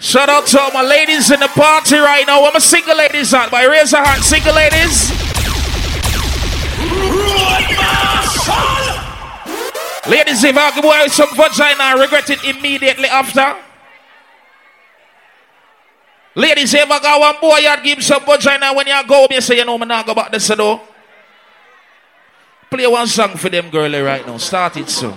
Shout out to all my ladies in the party right now. Where my single ladies at? By raise a hand, single ladies. Ladies, if I give away some vagina, I regret it immediately after. Ladies, if I got one boy, you give some vagina when you go you say, you know, I'm not go back this, though. Play one song for them girlie right now. Start it soon.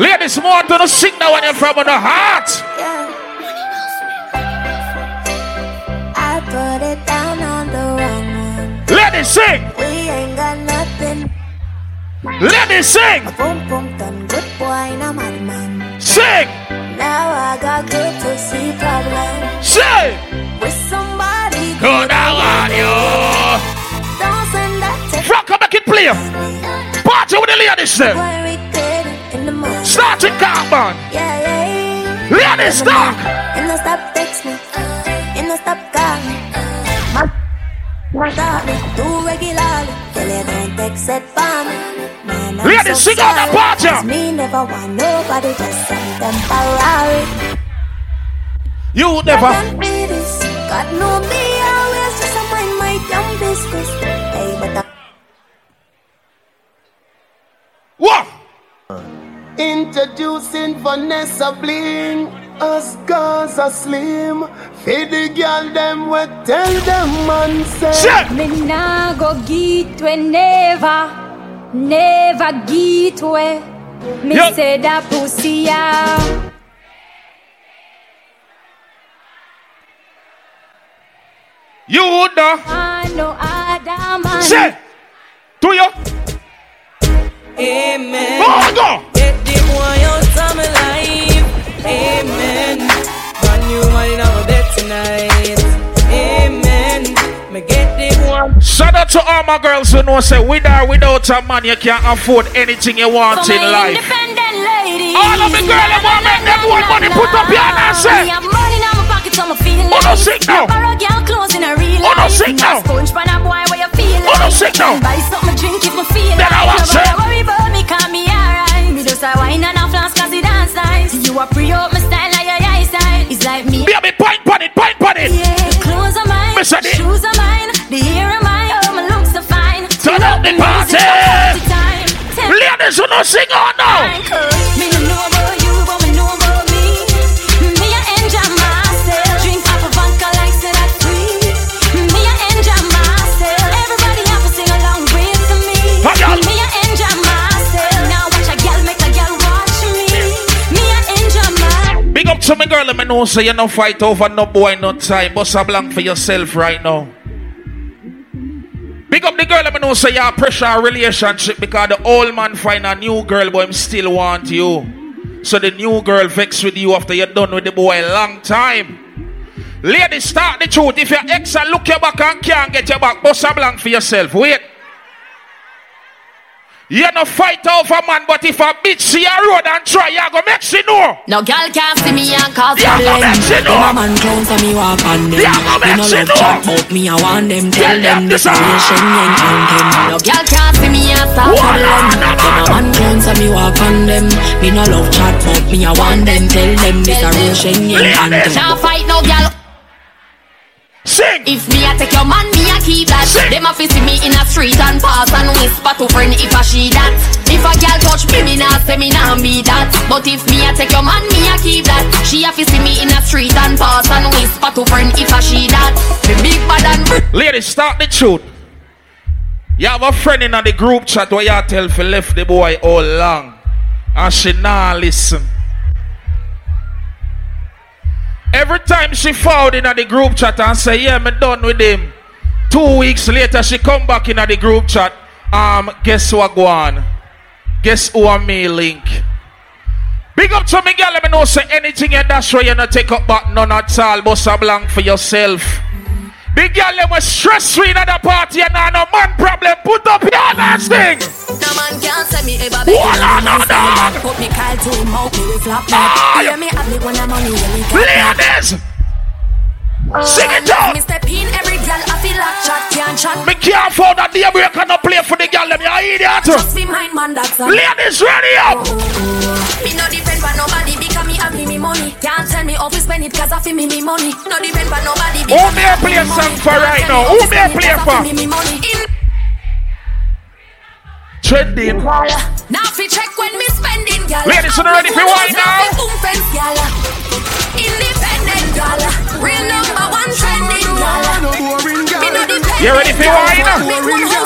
Ladies, more to the sing now when you're from the heart. Yeah. I put it down on the wrong one. Ladies, sing. We ain't got nothing. Ladies, sing. A boom boom done good boy, no madman. Sing. Now I got good to see problems Sing. with somebody Good I want you. Don't send that text. Come back and play. Party with the ladies, then. Boy, regret it in the morning. Start it, carbon. Yeah, yeah, yeah. Ladies, talk. And no stop text me. And no stop call me. My, my me do regularly. Tell you don't text it for me. Man, I'm Ladies, so sing out the sorry, party. 'cause Me never want nobody, just some temporary. You never. Don't be this. God know me always just a mind my damn business. Hey, but I What? Introducing Vanessa Bling Us Gaza Slim Feed the girl them we tell them man say Say. Me nah go get we never, never get we. Me Yup. say that pussy yeah. You would know. I know other man. Say. Do you? Amen. Oh, go. Our. Amen. Me get the boy. Shout out to all my girls who know say with or without a man you can't afford anything you want in life. All of the girls that want make them want money, put up your hand and say. Me have money in my pocket, so me feel Oh, no, like. sick now. Borrow girl clothes in a real Oh, no, life. sick now. Sponge pan a boy where you feel Oh, no, like. sick now. Buy something drink if me feel Then I like. want say. Nobody worry about me, call me alright. Me just a wine and a flask 'cause it dance nice. You a pre up my style like your eyesight. It's like me. Baby, point on it, point on it. Yeah, the clothes are mine, Adi. shoes are mine, the hair are mine, oh my looks are fine. Turn up the music party. for party time. Ladies who don't sing on now. me, me no know to me know so you no fight over no boy, no time. Bust a blank for yourself right now. Big up the girl, let me know so you pressure a relationship because the old man find a new girl, but him still want you. So the new girl vex with you after you're done with the boy a long time. Ladies, start the truth. If your ex look your back and can't get your back, bust a blank for yourself. Wait. You no fight over man, but if a bitch see a road and try, you go make she know. No girl can't see me and cause Yeah, problem. make she know. Them a man clown so me walk on them. Yeah, go Me make no she love know. chat but me I want them. Tell Tell them them this this a real ah. Shenyeng. No girl can't see me and start What? problem. Them a man clown so me walk on them. Me no love chat but me I want them. Tell them this a real Shenyeng Ladies. anthem. Can't fight no girl. Sing. If me a take your man, me a keep that. Sing. Them a see me in a street and pass and whisper to friend if a she that. If a girl touch me, me nah say me nah be that. But if me a take your man, me a keep that. She a see me in a street and pass and whisper to friend if a she that. Me big bad and br- Ladies, start the truth. You have a friend in the group chat where you tell for left the boy all long. And she nah listen. Every time she found in at the group chat and say, yeah, me done with him. Two weeks later, she come back in at the group chat. Um, guess what go on? Guess who am me link? Big up to me, girl. Let me know say anything and that's why you're not take up back none at all. Bust a blank for yourself. Big girl, them was stress free at the party and now no man problem. Put up your hands thing. No man can't say me ever What on, no, dog? Put me Kyle to him out, me with flap Ah, Hear me have me when I'm money, when me get Ladies, sing it Me out. step in, every girl I feel like chat, can't chat Me can't afford that day break and not play for the girl. Them you idiot. Just be mine man, that's all Ladies, ready up. Me no depend on nobody because me have me money. Can't tell me how spend it cause I feel me me money. No depend on nobody. Who me a play a song for right now? Who me a play for? Me me money. In Trending. now fi check when me spending, gal. Ladies, you ready for wine now? Independent, gal. Real number one trending. Girl. Me no depend. You ready for wine?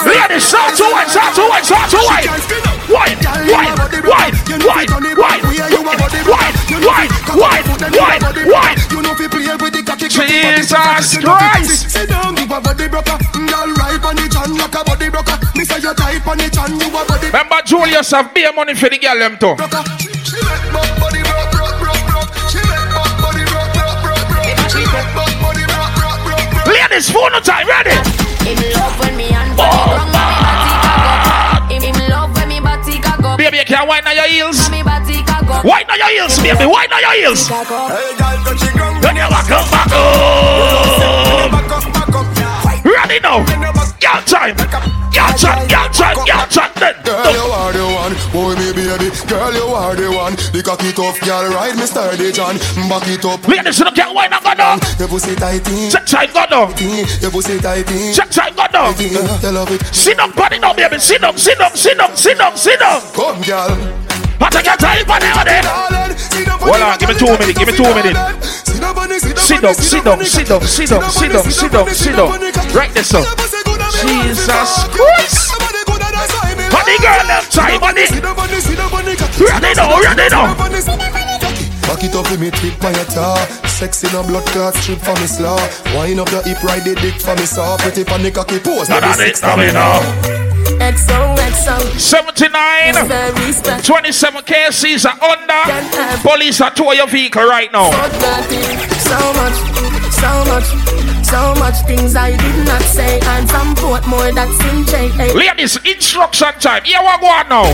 Ladies, start to wine, start to wine, start to wine. Jesus Christ! Remember, Julius have beer money for the girl them too. She make my Ladies, phone time, ready? Oh. Baby, you can't whine on your heels. Whine on your heels, baby. Whine on your heels. When you back up, back up. Ready now. Girl time. Time, your time, your time. Then. Girl, you are the one, boy, me baby. Girl, you are the one. The cocky tough, girl, ride me sturdy, John. Back it up, Ladies, you don't get wine down. your pussy tighty, Check time, go down. your pussy tighty. Check time, go down. tighty. You love it. Sit down, body down, baby. Sit down, sit down, sit down, sit down, sit down. Come, girl. I take your time, body, body. Hold on, give me two minutes, give me two minutes. Sit down, sit down, sit down, sit down, sit down, sit down, sit down. Right there, sir. Jesus Christ. Body girl, them time, body. Ready now, ready now. Back it up with me trip by your tar Sexy no blood clot strip for me slaw Wine up your hip ride the dick for me saw Pretty pan the cocky pose None of it, now we know. XOXO. 79, 27 KCs are under. Police are tow your vehicle right now. So much, so much, so much things I did not say. I'm from Portmore, that's in J.A. Ladies, instruction time. Here we go on now.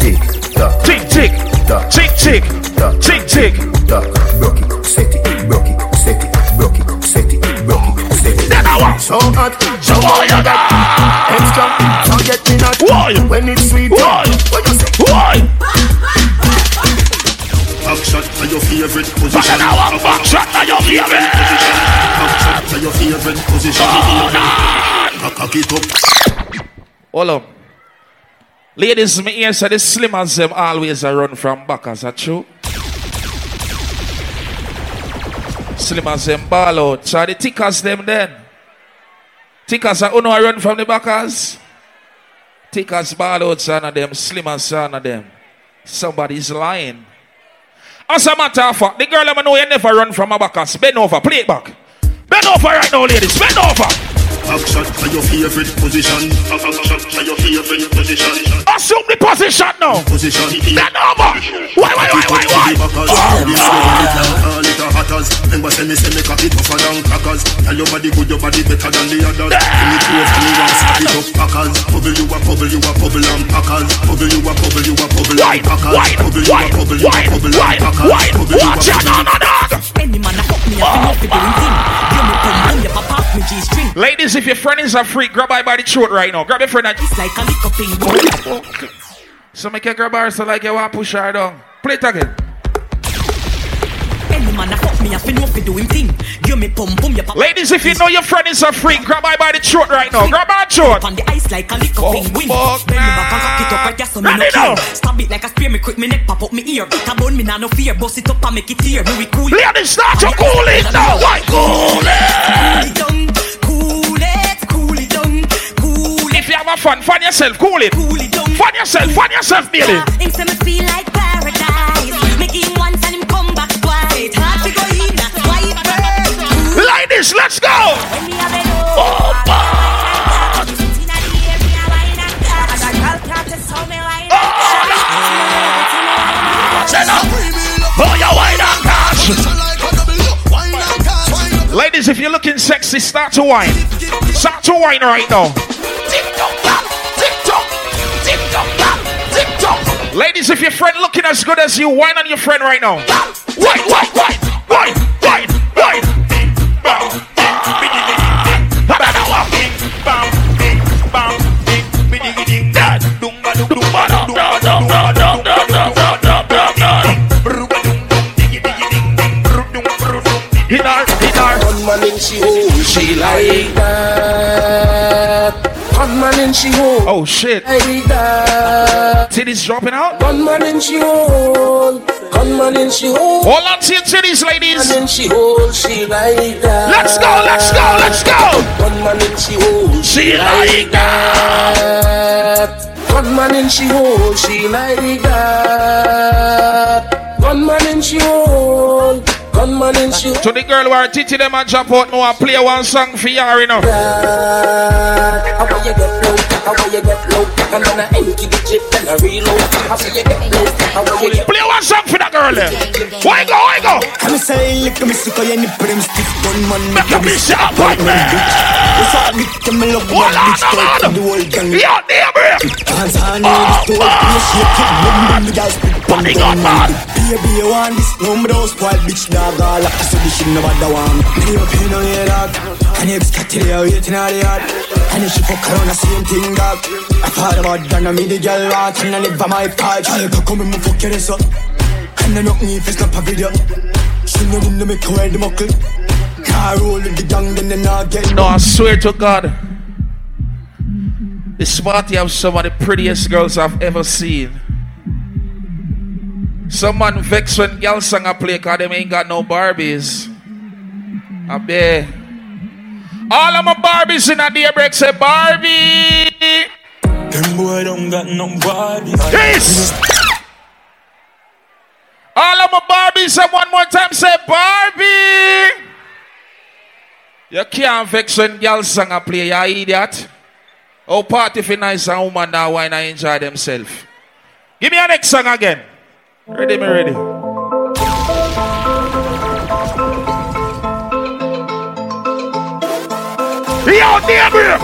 Tick tock, Tick, tick, tock, tick, tick, tock, tick, tick. tock. Broke it, set it, broke it, set it, So hot, So why you got? extra Forget me not Why? When it's sweet Why? What you say? Why? Back shot to your favorite But position. then I want back shot now you hear me. Back shot to your favorite position. Cock it up. Hold up. Ladies, me here say the slim as them always a run from back as a true. Slim as them ball out. So the thickers them then. Thickers are uno run from the backers. Thickers ball out son of them. Slim as son of them. Somebody's lying. As a matter of fact, the girl I know you never run from a backers. Bend over, play it back. Bend over right now, ladies. Bend over. Back shot to your favorite position. Back shot to your favorite position. Assume the position now. Position. Bend over. Why, why, why, why, why? Call it a hatters. Remember say me say me cock it tougher than crackers. Tell your body good, your body better than the others. Give me two of me and slap it up packers. Bubble you a bubble, you a bubble and packers. Bubble you a bubble, you a bubble and Wine, packers. wine, Bubble you a wine, bubble, you a wine, bubble and wine, packers. wine. Bubble you a Watch out, no, bubble. no, no. Any man a fuck me, I feel fi doing thing. Give me Ladies, if your friend is a freak, grab her by the throat right now. Grab your friend and It's like a lick up in. so make your grab her so like you want to push her down. Play it again. Any man a fuck me, I feel no fi doing thing. Give me pum pum, your papa. Ladies, if you know your friend is a freak, grab her by the throat right now. Grab her throat. On the ice like a lick Oh, up penguin. fuck, Bend me back and cock it up right there so me Ready no care. now. Stab it like a spear, me quick me neck pop up me ear. It a bone me nah no fear. Bust it up and make it tear. Me we cool. Ladies, start to cool it now. Why cool it? Have fun, fun yourself. Cool it. cool it down. Fun yourself. Fun yourself, baby. Him say me feel like paradise. Make him once and him come back twice. Hard to go in that white bird. Ladies, let's go. When me have a low. Oh, man. Inna the air, me a wine and dance. And a girl can't just hold me wine and oh, dance. Say no. Oh, you wine and dance. Ladies, if you're looking sexy, start to whine. Start to whine right now. Ladies, if your friend looking as good as you, whine on your friend right now. Whine, whine, whine, whine, whine, whine, whine. Gunman in she hole, oh, she like that. Gunman in she hole, Oh shit. like that. Titties dropping out. Gunman in she hole, gunman in she. Hold on to your titties, ladies. And then she hold, she like that. Let's go, let's go, let's go. One man in she hold, She like that. One man in she hold, she like that. One man in she hold, one man in she hold. To the girl who are teaching them and jump out now and play one song for you, you know. that. How will you get low? How will you get low? And then I empty the chip and I reload. How will you get low? How will you get Play one song for that girl there. Why go, why go? Come say, lick me sick of your nipple, them stiff gun man. Make a miss your appointment. What's up, bitch? Come me love Hold one on, bitch, hold take on. the whole gang. Yo, neighbor. Dance on me, this oh, oh. the whole place, shake it, boom, boom, the guys spit, Body boom, man. Baby, you want this? No, me don't spoil, bitch, dog, all up. I said this shit nobody want. Me up in on your dog. And you got to the waiting out the yard. And if she fuck around, the same thing, dog. I thought about that, and me the girl want, and I never my part. Girl, come and me fuck your ass up. And I knock me if it's not a video. She know me no make her wear the muckle. Car roll with the gang, then they not get No, I swear to God. This party have some of the prettiest girls I've ever seen. Some man vex when girl song a play cause them ain't got no Barbies. I bet. All of my Barbies in a daybreak say Barbie. Them boy don't got no. Yes. All of my Barbies say one more time say Barbie. You can't vex when girl song a play, you idiot. Oh, party for nice and woman now why not enjoy themselves. Give me a next song again. Ready, me ready. Yo, neighbor!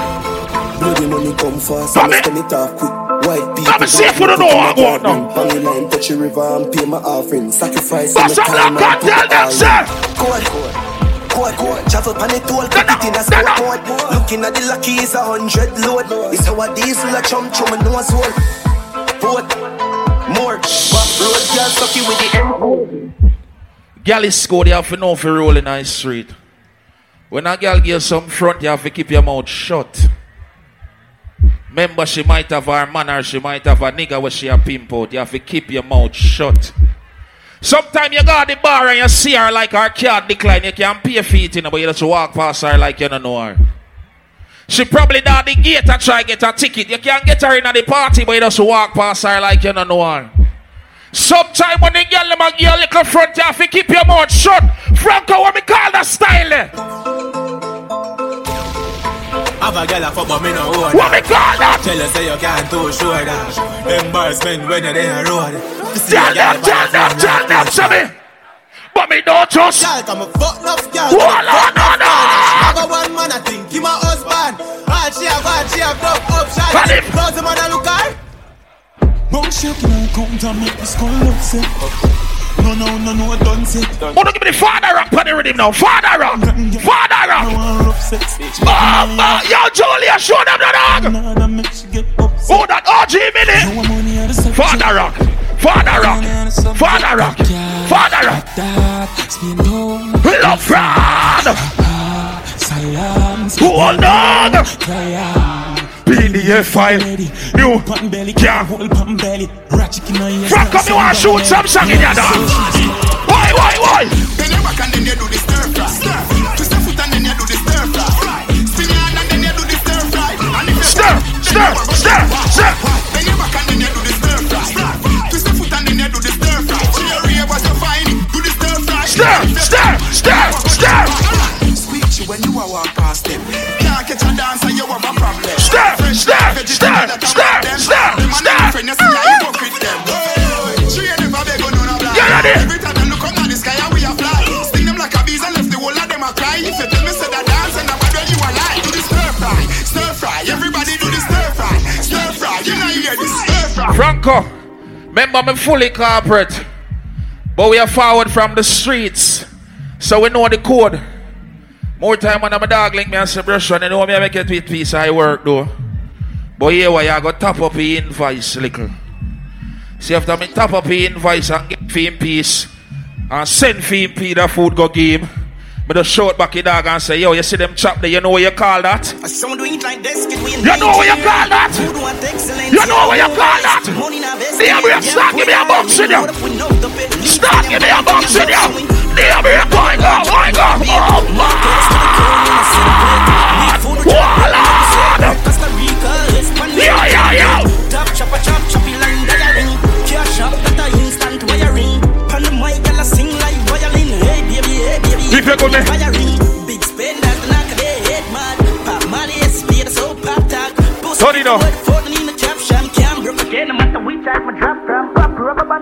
Bloody money come fast, I in. spend it off quick. White people. Come and see if you don't know what I now. Bang in line, touch the river and pay my offering. Sacrifice. My up time and tell them, sir. Go on, go on. Go on. Travel pan it all, put it in a scoreboard. Looking at the lucky is a hundred load. It's how a diesel a chum chum and nose hole. Boat, more. Back road, girl, sucky with the end. Girl is scored, you have to know if you roll in the street. When a girl gives some front, you have to keep your mouth shut. Remember, she might have her man or she might have a nigga where she a pimp out. You have to keep your mouth shut. Sometimes you go to the bar and you see her like her card decline. You can pay for it, you know, but you just walk past her like you don't know her. She probably down the gate and try get a ticket. You can't get her in at the party, but you just walk past her like you don't know her. Sometime when the girl them a give you a little front, you have to keep your mouth shut. Franco, what me call that style? Have a girl a fuck but me no own What me call that? Tell her say you can't too sure that Embarrassment when you're there road Tell them, tell them, tell them to me. But me don't trust. Girl come a fuck enough girl Hold on, no, no. Have a one man I think he my husband All she have, all she have, up, up, shot And if- Close the man a look her Bone shaking and count and make me skull upset. No, no, no, no, don't say. Oh, Wanna give me the father rock on the rhythm now? Father rock! Father rock! one rough sex. Oh, oh, yo, Julia, show them the dog! Nah, that makes you get upset. Oh, that OG minute! No money out of sex. Father rock! Father uh, rock! Father uh, rock! Father uh, rock! Love fraud! Silence. Hold on! PDF file. You Pan belly, can't. hold pan belly. Ratchet in my ears. Frank, come you want to shoot some song in your dog? Why, why, why? Then you back and then you do the stir fry. Twist your foot and then you do the stir fry. Spin your hand and then you do the stir fry. And if you Stir, stir, stir, stir. Then you back and then you do Stir, stir, stir, stir. Speak to when you a walk past them. Can't catch a dancer, you have a problem. Stir, stir, stir, stir, stir, stir. Friend, you see how you fuck with them. She ain't never beg on none of that. You ready? Every time them look up at the sky and we a fly. Sting them like a bees and left the whole of them a cry. If you tell me say that dance and about when you a lie. Do the stir fry, stir fry. Everybody do the stir fry, stir fry. You know you hear the stir fry. Franco, remember me fully corporate, but we are forward from the streets, so we know the code. More time when I'm a dog link me and say, brush and you know me I make it with peace. I work though. But here why I got top up the invoice little. See after me top up the invoice and get fee peace and send fee in P the food go game. But just show it back your dog and say, yo, you see them chop there, you know what you call that? Some do it like this, get we in You know what you call that? Who do want excellence? You know what you call that? Money now best. Damn, you start give me a box in you. Start give me a box in you. Damn, you going go, going go. Oh, man. Wallad. Costa Rica, Hispania. Yo, yo, yo. Top chopper, chop, choppy line dialing. Cash up, that a instant If you come. Big spenders, knock head, man. Pop so pop talk.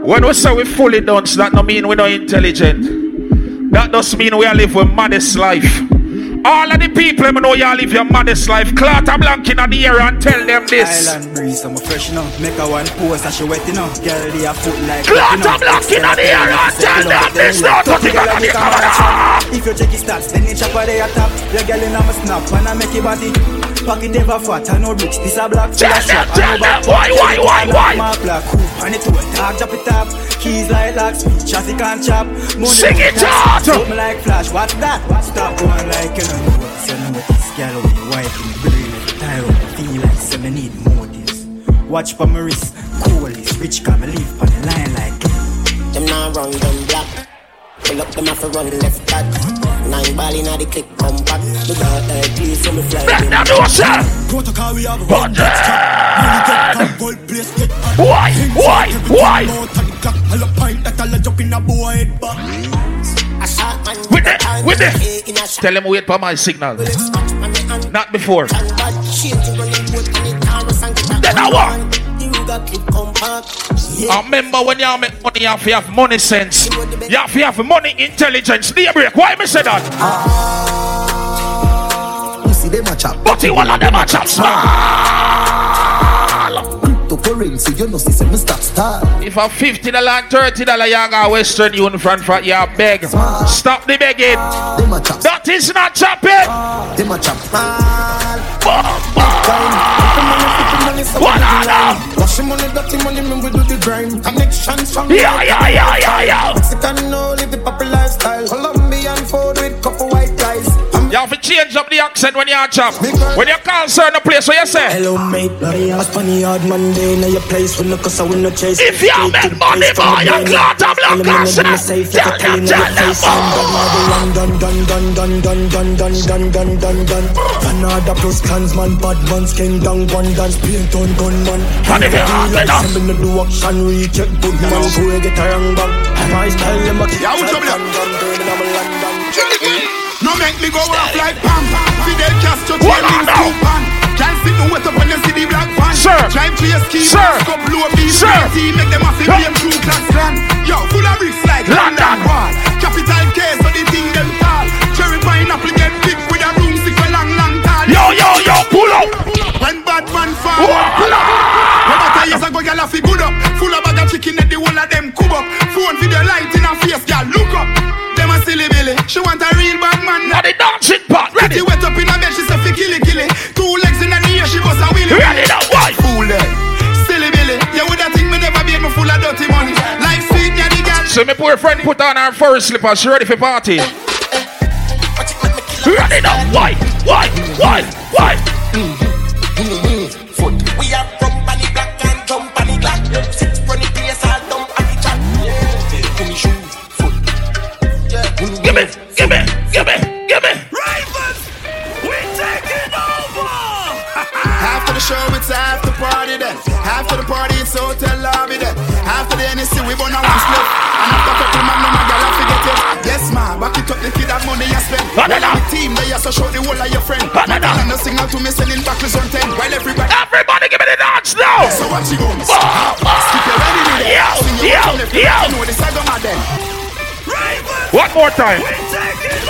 When we say we fully done, that don't mean we not intelligent. That does mean we are live with maddest life. All of the people I know y'all live your modest life. Clatter blank in the air and tell them this. Island breeze, I'm a fresh, know. Make a one pose and she wet, know. Girl, they a foot like Clatter blank in the air and tell them this. Not to think of the camera. If you check his stats, then you chop a day at top. Your girl in a snap and I make your body. Pocket ever fat, I know bricks. This a black Tell them, tell them, why, why, why, why? My black coupe and it to a dog, drop it up. Keys like lock, speed, chassis can't chop. Money Sing it the out. tax, Something like flash, what's that? Stop going like you know what. So know this girl with the wife in the brain. Tie up, feel like so me need more this. Watch for my wrist, cool this. Rich come leave on the line like Them now run them black. Pull up them off a run left back. Nine ball inna the click come back. The dark air please so me fly. Let them know, sir. Go to we have a But then, gold place, get why, why, why? All a pint that all a jump in a boy head back. A shot man With it, with it. in a shot. Tell them wait for my signal. Scratch on the hand. Not before. And bad change to running boat the Taurus and get a Then I gun. what? The Ruger clip come back. I remember when you make money, you have to have money sense. You have to have money intelligence. Day break. Why me say that? Ah. You see them a chop. But you all of them are chop small. Cryptocurrency, you know, see some stop style. If a fifty dollar and thirty dollar you got Western Union front front, you beg. Stop the begging. Them a chop. That is not chopping. Them a chop. Bam, What are them? Washing money, dirty money, me we do the grind. Connection strong. Yeah, yeah, yeah, yeah, yeah. Mexican no live the proper lifestyle. Colombian food with couple white rice. You have to change up the accent when you are chop. When you call certain no place, what you say? Hello, mate. A funny hard Monday. Now your place with no cause I will no chase. If you make money, boy, you clout a block Eliminate them safe like a telling in your face. Done, done, done, done, done, done, done, done, done, done, done, done. Canada plus clansman, bad man, skin down, one dance, paint on gunman. And if you have enough. in the do action, recheck good man, go get a young bang. My style, them a kick. Yeah, what's up, yeah? Gun, gun, burning, I'm a London. No make me go off like pam Fidel Castro training scoop pan Can't sit no wet up when you see the black van Sir. Drive clear ski mask up low beat Sir. team Make them Huh. blame true class clan Yo, full of bricks like London. Wall Capital K so the thing them tall Cherry pineapple get big with a room stick for long long tall Yo, yo, yo, pull up. When bad man fall Voila. About a years ago, y'all have good up. Full of bag of chicken and the whole of them cub up. Phone video light in her face, girl, look up. A silly billy. She want a real bad man. Now the dancing part, ready? Wet up in her bed, she say fi killy killy. Two legs in her knee, she bust a willy. Ready now, why? Fool them. Silly billy. You woulda think me never be me full of dirty money. Like sweet, yeah, the girl. So my poor friend put on her fur slippers. She ready for party. Eh, eh, eh. Ready now, why? Why? Why? They show the whole of your friend. Banana. And the signal to me sending back on 10. While everybody. Everybody give me the dance now. So what you going? Bah, bah. Skip your ready to Yo, Sing your yo, one left, yo. you know the side of my then. One more time.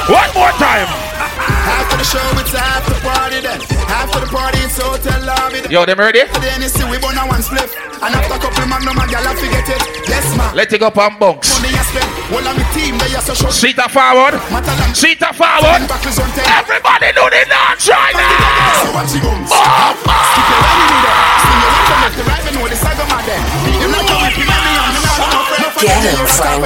One more time. After the show, it's after party then. After the party, it's hotel lobby then. Yo, them ready? After the NSC, we burn a one split. And after couple man, no man, y'all have to get it. Yes, man. Let it go pump bunks. Money I spend. Well, I'm a team, they are so short. Forward. Seat forward. Everybody do the dance right now. Get him, Frank.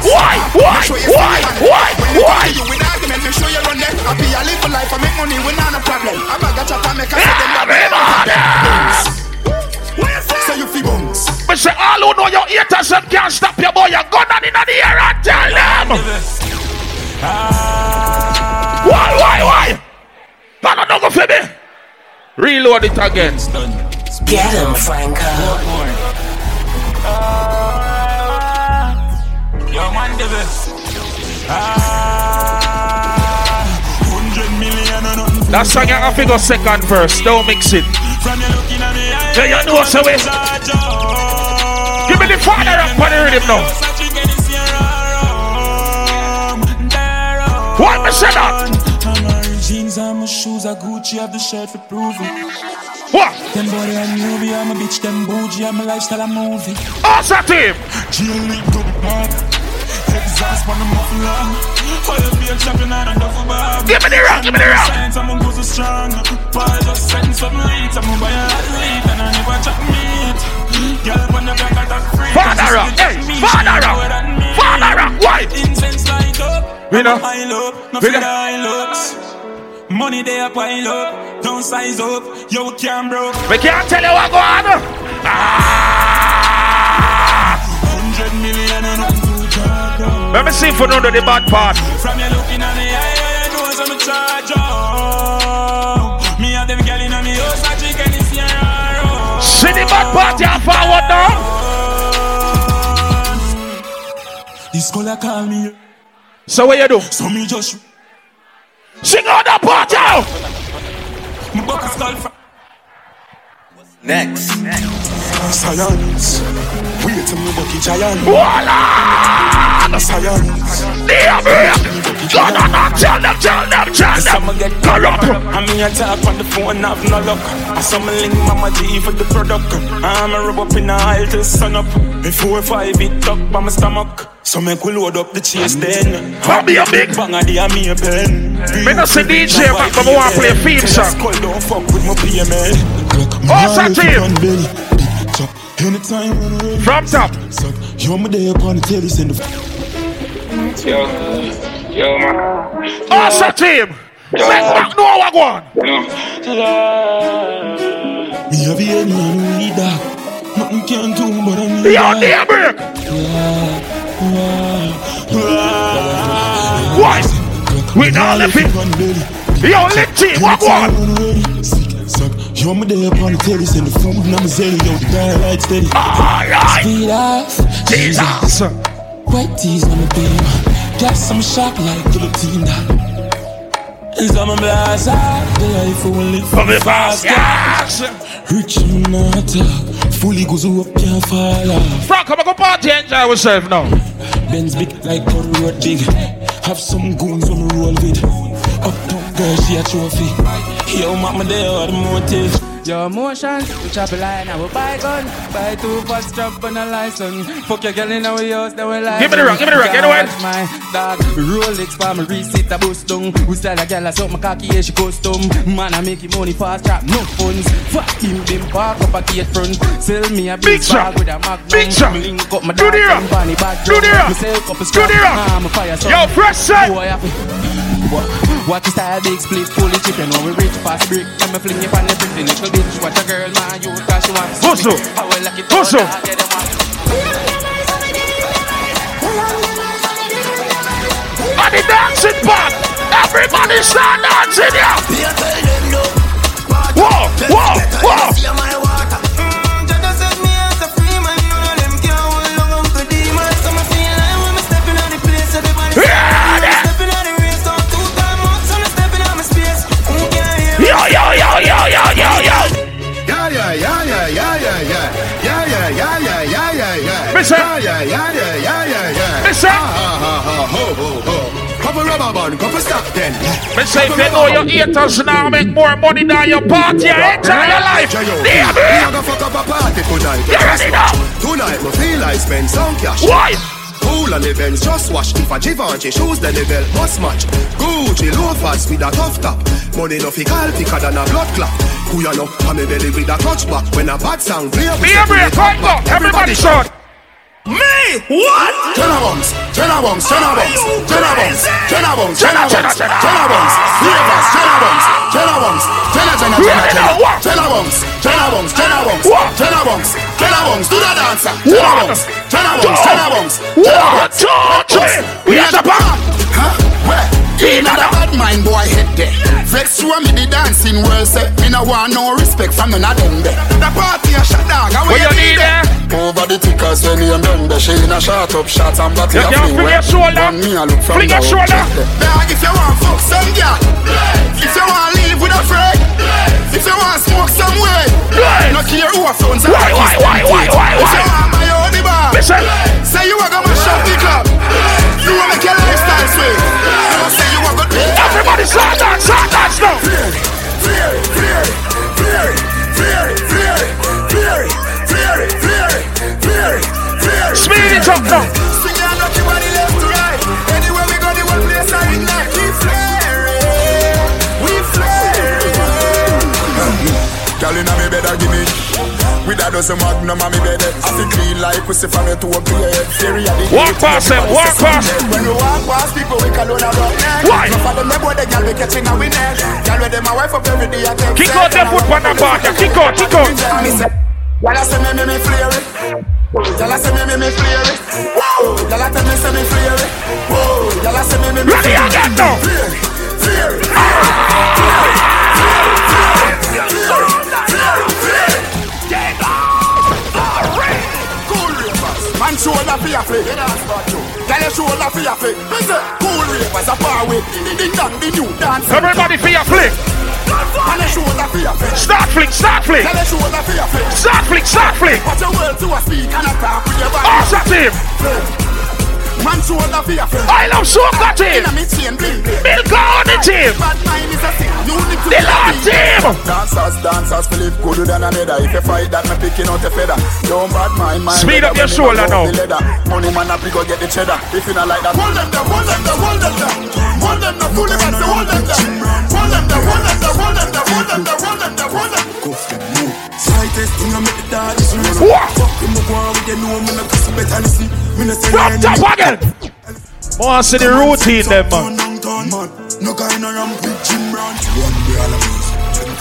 Why? Why? Why? Why? Why? Reload it again. Get him, Franco. Yo, man, the best. Ah, 100 million and nothing. That song you have to go second first. Don't mix it. From you looking at me, I Yeah, you know what's the. Give me the father up on the rhythm now. What me say that? Jeans and my shoes are Gucci, have the shirt for proving. What? Them body and movie, I'm a bitch, them bougie, I'm a lifestyle, I'm movie. Awesome team. Link to the park. Exhaust on the muffler. Fire be a champion and a duffel bag. Give me the rock, give me the rock. Science, I'm go so strong. Paul just setting something late. I'm buy a athlete and I never chat meat. Girl, when can get that free. Father rock, hey, father rock, father rock, why? Incense light up. We know. High up, no We know. Money they a pile up, don't size up, yo can't broke. We can't tell you what go on. Ah! Hundred million and nothing to charge up. Let me see if we know the bad part. From you looking at me, I, know some charge up. Me and them girl in me house, I drink any Sierra. See the bad part you forward now. This color call me, So what you do? so me just my buck is called from. Next. Science. Wait till me bucky giant. Voila! Science. Damn it! Go on, on, tell them, tell them, tell Some them. get Pull up. I mean, I talk on the phone, have no luck. I some link Mama G for the product. I'm a rub up in the aisle till sun up. Before five, it up by my stomach. So make we load up the chase then. Come be a big. Bang a day, me a pen. Me not say DJ, but me want play theme song. Call don't fuck with my PML. Awesome team. Anytime when I'm ready. From top. Suck. Yo, my day upon the telly, send the Yo, yo, man. Awesome team. Make back know what go on. Me have the any and who need that. Nothing can do, but I need Yo, damn break. Why? We not left it. Yo, lit team, what go on? Anytime when I'm ready. Sick, suck. Yo, my day upon the telly, send the food, and I'm a zelly, yo, the guy light steady. Alright. Speed off. Jesus. White tees on the beam. Gas, I'm sharp like guillotine. And some blast out. The life live From the fast gas. Rich and not. Fully goes up, can't fall off. Frank, come on, go party, enjoy yourself now. Benz big like Road big. Have some goons on the roll with. Uptown girl, she a trophy. Yo, mama, there are the motive. Your emotions, we chop a line, I will buy gun. Buy two pots, drop on a license. Fuck your girl in our house, then we like. Give me the rock, give me the rock, get away. My dog, Rolex for me, receipt a bust down. We style a girl, suck my cocky, yeah, she custom. Man, I make money fast, trap, no funds. Fuck him, them park up a gate front. Sell me a Big bag with a magnum. Big shot. Link up my Do the rock. and Bonnie back Do the rock. Sell a Do the rock. I'm a fire son. Yo, fresh set. Boy, I feel- What? What is that big split, fully chicken, when we reach fast break. Let me fling it on the pretty little bitch. What a girl, man, you cause she wants to Hustle. I will like it Hustle. all, I get them all. On the dancing part. Everybody start dancing, yeah. Whoa, whoa, whoa. Yeah, Yeah, yeah, yeah, yeah, yeah, yeah, yeah. Mister. Ha, ha, ha, ho, ho, ho. Couple rubber band, couple stop then. Me say if you know your haters now make more money than your party, your life. Jayo, Damn it. a go fuck up a party tonight. You ready now? Tonight, me feel like spend some cash. Why? Pool and events just wash If a Givenchy shoes the level must match Gucci loafers with a tough top Money no fi call thicker than a blood clot Who you know, and me belly with a clutch back When a bad sound play Be a break, right now. Everybody short. Me? What? Ten a bounce, ten a bounce, ten a bounce, ten a bounce, ten a bounce, ten a bounce, ten a bounce, three of us, ten a bounce, ten a bounce, ten a ten a ten a ten a bounce, ten a bounce, ten a bounce, ten a bounce, ten a bounce, do the dancer, ten a bounce, ten a bounce, ten a bounce. Huh? Where? In a bad mind boy head there. Vex you and me the dancing world say Me no want no respect from none of them there. The party a shut down, and What you need there? Eh? Over the tickers when you them there. She in a shot up shot and body You a can't fling fling your shoulder. One me a look from Fling your shoulder. Eh. Dog if you want fuck some girl If you want live with a friend If you want smoke some way No care who a phones and Why, why, why, why, why, If you why? want my own the bar Listen. Say you a go mash up the club You want to make your lifestyle swing fear it, fear it, fear it, fear it, fear it, fear it, fear it, fear it. Speed it up now. Swing your lucky body left to right. Anywhere we go, the whole place I ignite. We flaring, we flaring. Girl inna me a give me with a dozen magnum on me bed. I feel clean like pussy from toe to your head. Fury at the Walk past them, walk past. When we walk past people, we call on a rock neck. Why? Enough of them, they boy, the girl we catching a we neck. Girl with them, my wife up every day. I take Kick out the foot on the back. Kick out, kick out. Y'all a say me, me, me flare it. Y'all a say me, me, me flare it. Y'all a tell me, say me flare it. Y'all a say me, me, me Ready flare it. again now. Flare it, flare it, flare it, Cool ravers. Man shoulder for your flick. Tell your shoulder for your flick. Cool ravers a far away. Ding ding dong, the new dance. Everybody for your flick. Man your shoulder for your flick. Start flick, start flick. Tell your shoulder for your flick. Start flick, start flick. Put your world to a speak and a talk with your body. Awesome team. Man shoulder for your flick. I love soca team. Inna me chain bling bling. Milk on the team. Bad mind is a sin. Unity. The Lord team. Dancers, dancers, Philip gooder than another. If you fight that, me picking out a feather. Don't bad mind, mind. Speed up your shoulder now. Money man up, we go get the cheddar. If you not like that, hold them down, hold them down, hold them down. Hold them down, fully back, hold them down. Hold them down, hold them down, hold them down, hold them down, hold them down, hold them down. Slightest thing I make the dance raise. What? Fuck them, go on with you know me no kiss better listen. Me no say From top again. Want to see the routine them man. man. No kind of ramp with Jim Brown. One day all of us.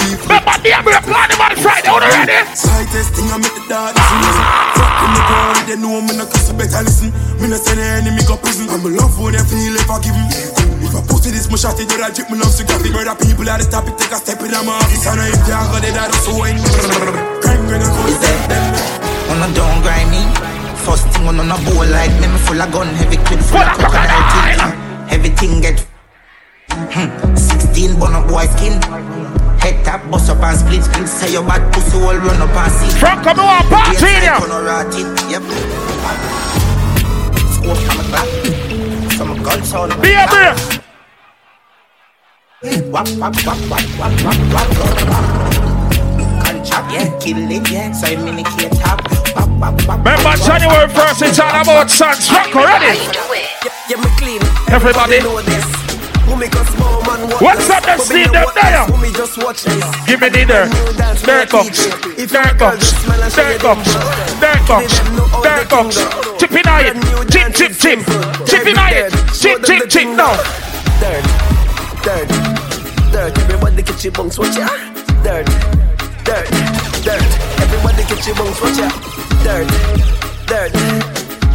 Remember the Emperor plan them on Friday. Are you ready? Slightest thing I make the dance raise. Fuck them, go on with you know me no kiss better listen. Me no say the enemy go prison. I'm a love when they feel if I give 'em. If I pussy this, my shot it, I drip me love so got the murder people at the top, it take a step in my office. I know if they are gonna die, so when Bang, bang, I go On a don't grind me. First thing on on a bowl like me, me full of gun, heavy clip full of crocodile teeth. Everything get hmm. 16 bun up boy skin. Head tap, bust up and split split. Say your bad pussy all run up and see. From come on, party now. gonna rot it, Yep. Scope from a clock. From a gun sound. Be a brace. Wap wap wap wap wap wap wap wap chop, yeah, killing, yeah, so I'm in the top. Remember January 1st, it's all about Sun's Rock already. Everybody. What's up, let's see them there. Give me dinner. There it comes. There it comes. There it comes. There it comes. There it comes. Tip Now. Dirt. Dirt. Dirt. Everybody get your bunks. Watch ya. Dirt dirt, dirt. Everybody get your bunks, watch ya. Dirt, dirt,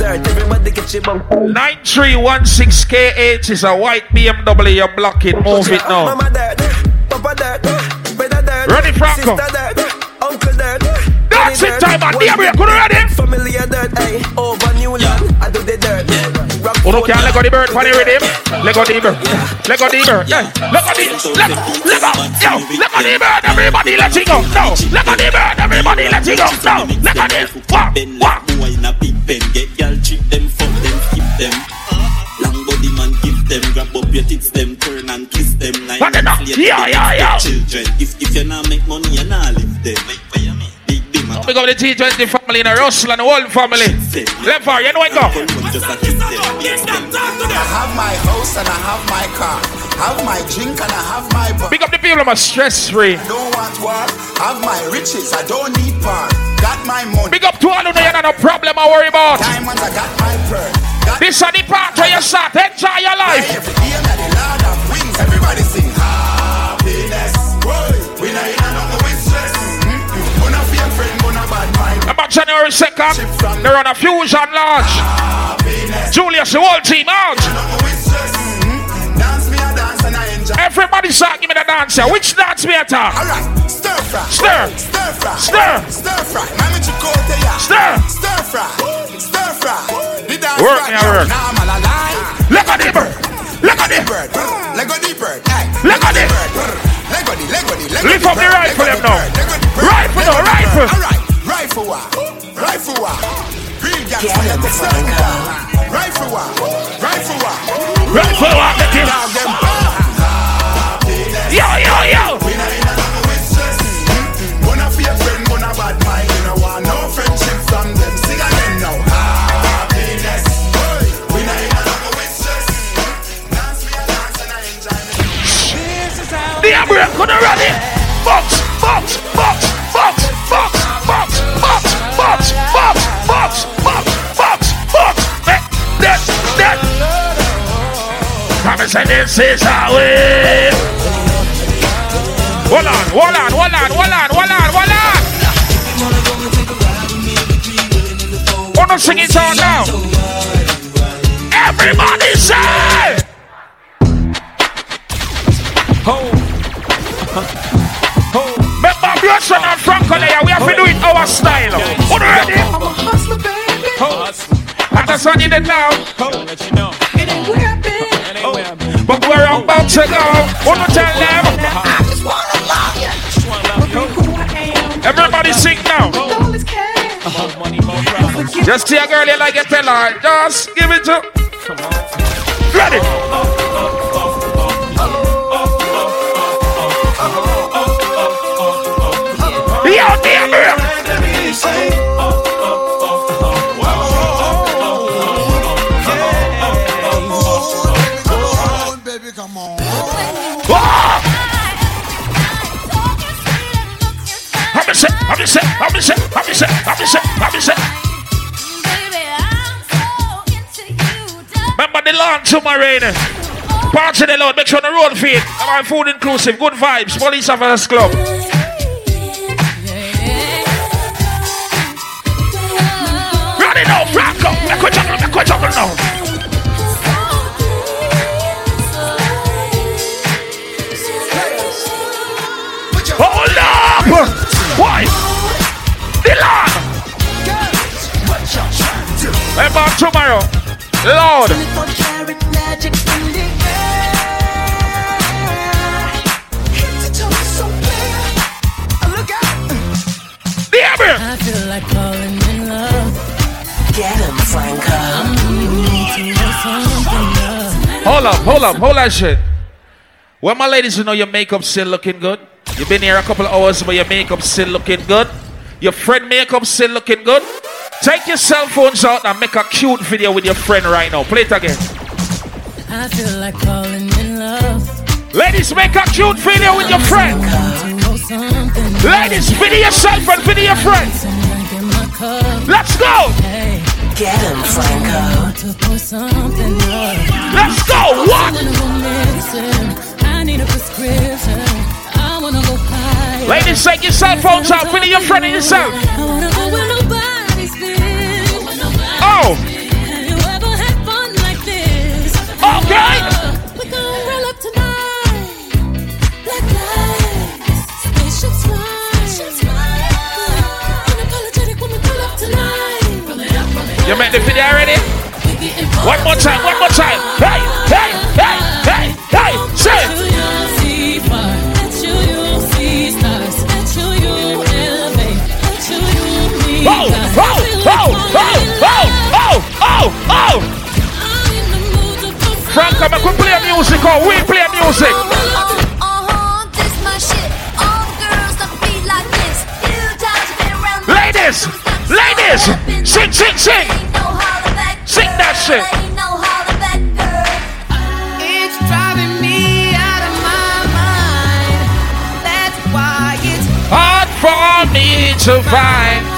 dirt. Everybody get your bunks. 9316K8 is a white BMW. You block it. Move it now. Mama dirt, Papa dirt, brother dirt, Ready, Franco? sister dirt, uncle dirt. That's Granny it, dirt, time, man. one Damn, you dirt, could ready? Family dirt, ay, over New Land. I do the dirt. Oh, phone, okay, let go the bird for the rhythm. Let go the bird. Let go the bird. Let go the let let go. Yo, let go the bird. Everybody let it go. No. Let go the bird. Everybody let it go. No. Let go the what what. Boy in a big pen, get gal trick them, fuck them, skip them. Long body man give them, grab up your tits them, turn and kiss them. Nine months later, Yeah, yeah, yeah. Children, if if you not make money, you not live them. Man. We got the T20 family in a Russell and the whole family. Left far, you know it go. I have my house and I have my car. I have my drink and I have my bar. Big up the people I'm stress free. Don't want war. Have my riches. I don't need power. Got my money. Big up to all of you, no problem I worry about. Diamonds. I got my. Got This are the start. Enjoy your life. Everybody 2nd, they're on a fusion launch. Julius, the whole team out. Dance me a dance and I enjoy. Everybody start give me the dance here. Which dance we at? Alright, stir fry. Stir. Stir fry. Stir. Stir fry. Mami Chicote ya. Stir. Stir fry. Stir fry. The dance Work right now. work. Now I'm alive. Look at the bird. Look at the bird. Lego the bird. Look at the bird. Lego the Lego the Lift up the rifle, them now. bird. Lego the bird. Rifle now, rifle. Alright. Rifle. Rifle wa. Real gangster. Let the sun down. Rifle wa. Rifle wa. Rifle wa. Get him. Yo, yo, yo. We not in another with stress. Gonna be a friend, gonna bad mind. We no want no friendship from them. Sing again now. Happiness. We not in another with stress. Dance me a dance and I enjoy me. The Amber gonna run it. Box, box, box, and say this is how it. Hold on, hold on, hold on, hold on, hold on, hold on. Wanna sing it all now? Everybody say. Remember Blushon and Franco there, we have to do it our style. Are you ready? I'm a hustler, baby. And that's what you did now. It ain't where I've been. But we're about to go. Wanna tell them? I just wanna love you. Everybody sing now. Just see a girl you like it, tell her. Just give it to. Ready? I'm just saying, I'm just saying, I'm just saying, I'm just saying, I'm just saying. Remember the lawn submarine. Party the Lord, make sure the road feed. I'm food inclusive, good vibes, police officers club. Run it up, rock up, make we juggle, make we juggle now. Remember tomorrow, Lord. The Amber. I feel like falling in love. Get him, Franco. I'm need to know something love. Hold up, hold up, hold that shit. Well, my ladies, you know your makeup still looking good. You've been here a couple of hours, but your makeup still looking good. Your friend makeup still looking good. Take your cell phones out and make a cute video with your friend right now. Play it again. I feel like falling in love. Ladies, make a cute video with your friend. To know something love. Ladies, video yourself and video your friend. Drink in my cup. Let's go. Get him, Franco. To pour something love. Let's go. What? I wanna go medicine. I need a prescription. I wanna go high. Ladies, take your cell phones out. Video your friend and yourself. Oh! Okay! You made the video already? One more time, one more time. Hey, hey, hey, hey, hey, shit! Whoa! Whoa! Franco, make oh, we play music or we play music. This my shit. All girls that be like this. Few times I've been around the Ladies, ladies, sing, sing, sing. Sing that shit. It's driving me out of my mind. That's why it's Hard for me to find.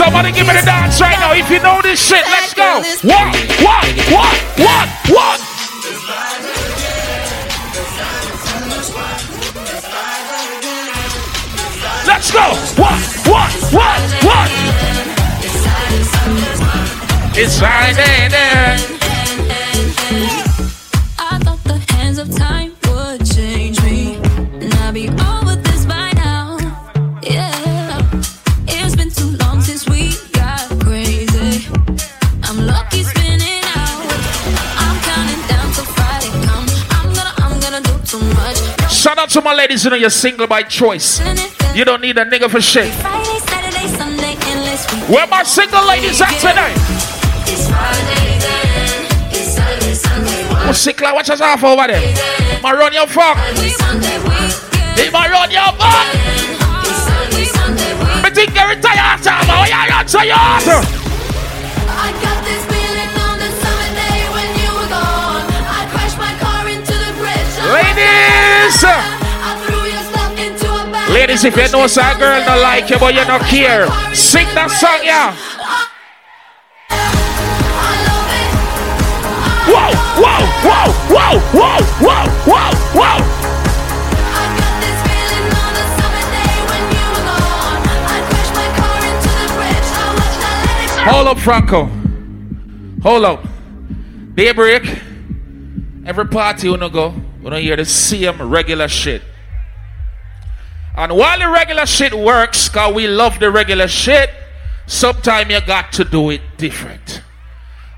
Somebody give me the dance right now. If you know this shit, let's go. What? What? What? What? What? Let's go. What? What? What? What? It's Friday there. to my ladies, you know you're single by choice. You don't need a nigga for shit. Where my single ladies at tonight? Musikla, watch us off over there. Maron your fuck. They maron your fuck. Me think you retire after, man. Oh yeah, yeah, so you after. Ladies! Ladies, if you know some girl don't like you, but you don't care, sing that song, yeah. Whoa, whoa, whoa, whoa, whoa, whoa, whoa, whoa. Hold up, Franco. Hold up. Daybreak. Every party you no go, you don't hear the same regular shit. And while the regular shit works, cause we love the regular shit, sometime you got to do it different.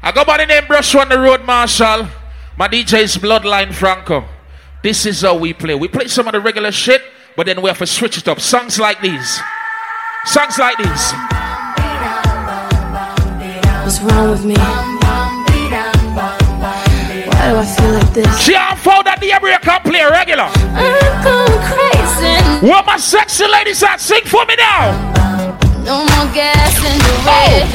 I go by the name Brush on the Road Marshall. My DJ is Bloodline Franco. This is how we play. We play some of the regular shit, but then we have to switch it up. Songs like these. Songs like these. What's wrong with me? Why do I feel like this? She on phone that the area can play regular. I'm going crazy. Where my sexy ladies at? Sing for me now. No more gas in the oh! red.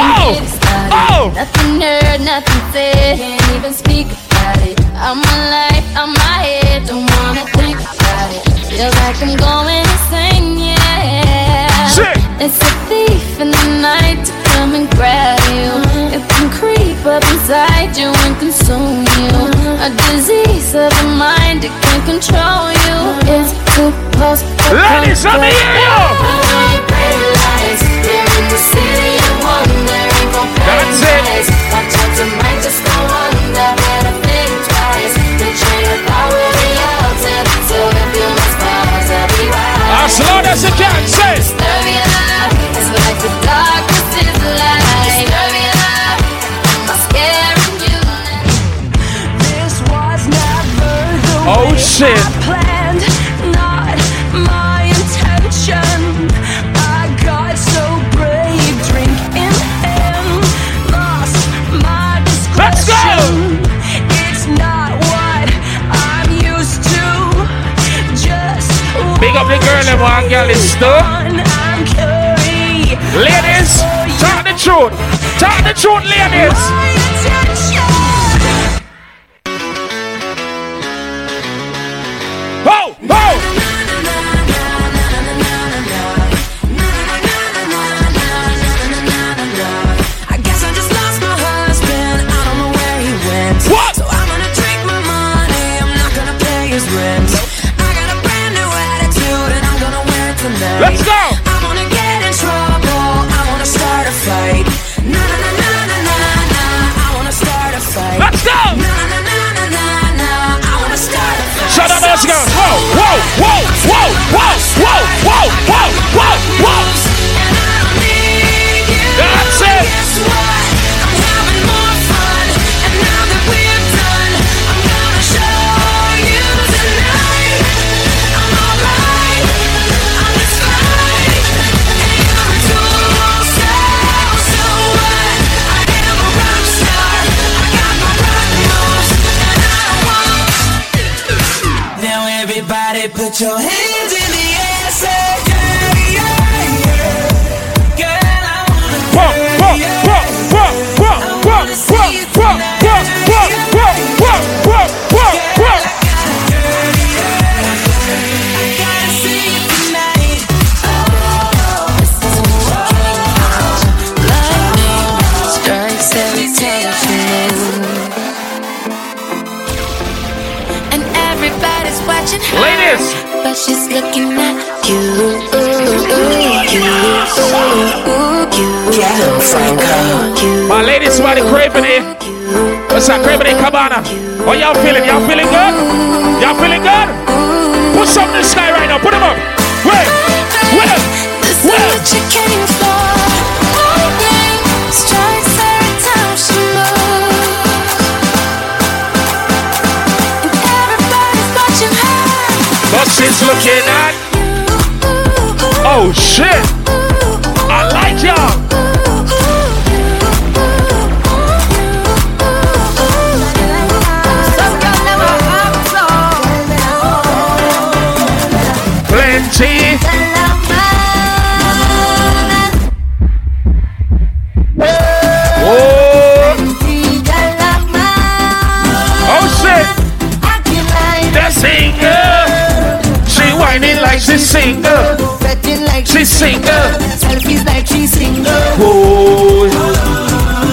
Oh! Can't Oh. Oh. Nothing heard, nothing said. Can't even speak about it. I'm alive, I'm my head. Don't wanna think about it. Feels like I'm going of the mind, it can control you. It's too close. Ladies, let me hear you. That's it. Watch out, you might just go under. Better think twice. The train of thought will be. So if you must pause, I'll be right. As loud as you can, say. Shit. Planned, not my intention. I got so brave, drink in hand, lost my Let's go. discretion. It's not what I'm used to. Just Big up the girl and one girl is stuck. I'm carrying. Ladies, talk the truth. Talk the truth, ladies. Your hands Ladies. But she's looking at you. Ooh, ooh, you. Ooh, ooh, you. My ladies, somebody craving it. What's that craving it, Cabana? Oh, y'all feeling? Y'all feeling good? Y'all feeling good? Put something in the sky right now. Put them up. Where? Where? This is what you came for. But she's looking at. Oh, shit. I like y'all. Plenty. Like she's single. She's single. Selfies like she's single. Oh.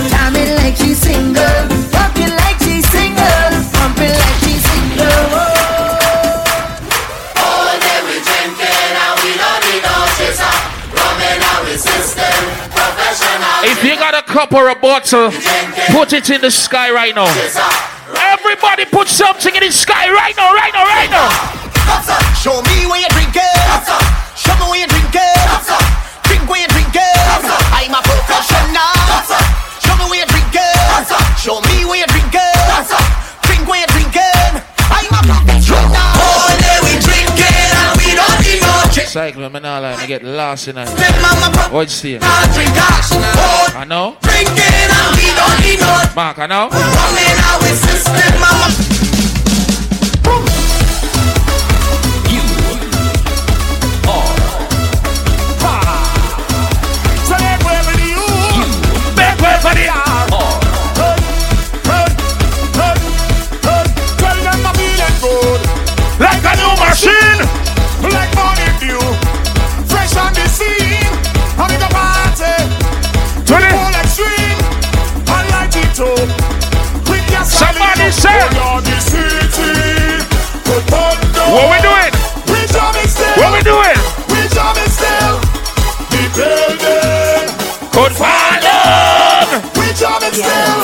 Jamming like she's single. Walking like she's single. Pumping like she's single. All day we drinking and we don't need no chaser. Rum in our system, professional. If you got a cup or a bottle, put it in the sky right now. Everybody put something in the sky right now, right now, right now. Show me where you drink it. Show me where you drink it. Drink where you drink it. I'm a professional. Show me where you drink it. Show me where you drink it. Drink where you drink it. I'm a professional. All day we drinking and we don't need no drink. Cycling, man, all I get lost in it. mama What's see? I know. Drinking and we don't need no Mark, I know. rum in our system, mama. Say- city. What we doing? What we doing? We jamming still. The building. Still.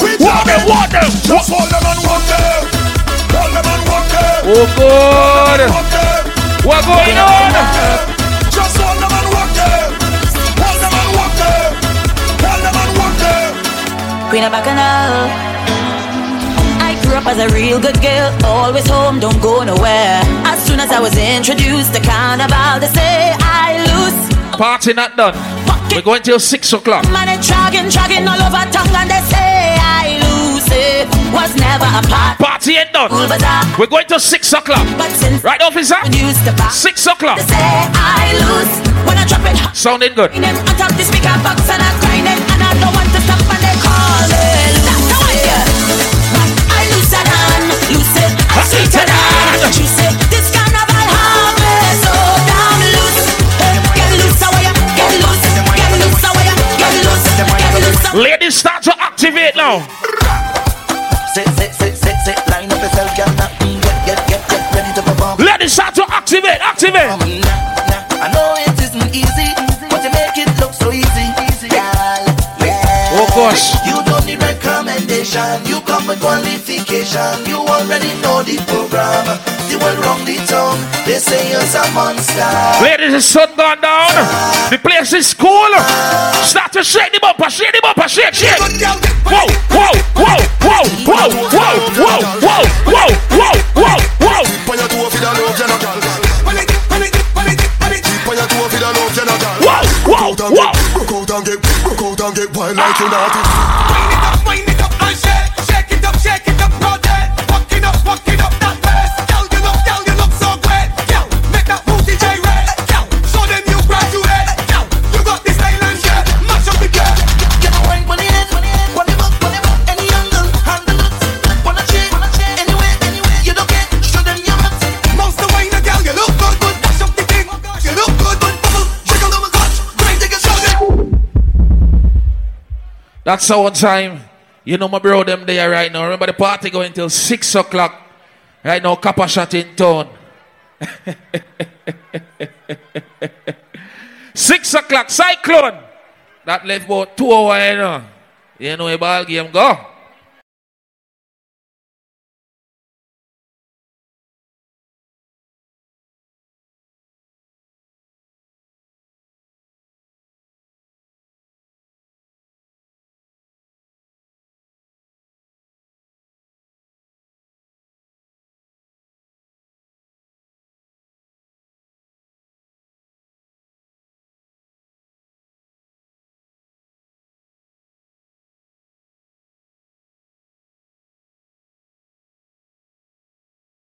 We jamming. walk them. Just hold them and walk them. Hold them and walk them. Oh. What going on? Just hold them and walk them. Hold them and walk them. Hold them and walk them. Queen of Bacchanal. Up as a real good girl, always home, don't go nowhere. As soon as I was introduced to carnival, they say I lose. Party not done. We're going till six o'clock. Man, it dragging, dragging all over tongue, and they say I lose. It was never a part. Party ain't done. We're going till six o'clock. Right, officer? used to back, Six o'clock. they say I lose. When I drop it, Sounding good. Activate now. Sit, sit, sit, sit, sit, line up yourself, girl. Get, get, get, get ready to perform. Ladies, start to activate, activate. Gosh. You don't need recommendation. You come with qualification. You already know the program. The world round the town. They say you're a monster. Ladies, the sun gone down. The place is cool. Start to shake the bumper, shake the bumper, shake, shake. Whoa, whoa, whoa, whoa, whoa, whoa, whoa, whoa, whoa, whoa, whoa, and get wild like you naughty. That's our time. You know my bro them there right now. Remember the party going till six o'clock. Right now, Kappa shot in town. Six o'clock, Cyclone. That left about two hours, you know. You know where ball game go.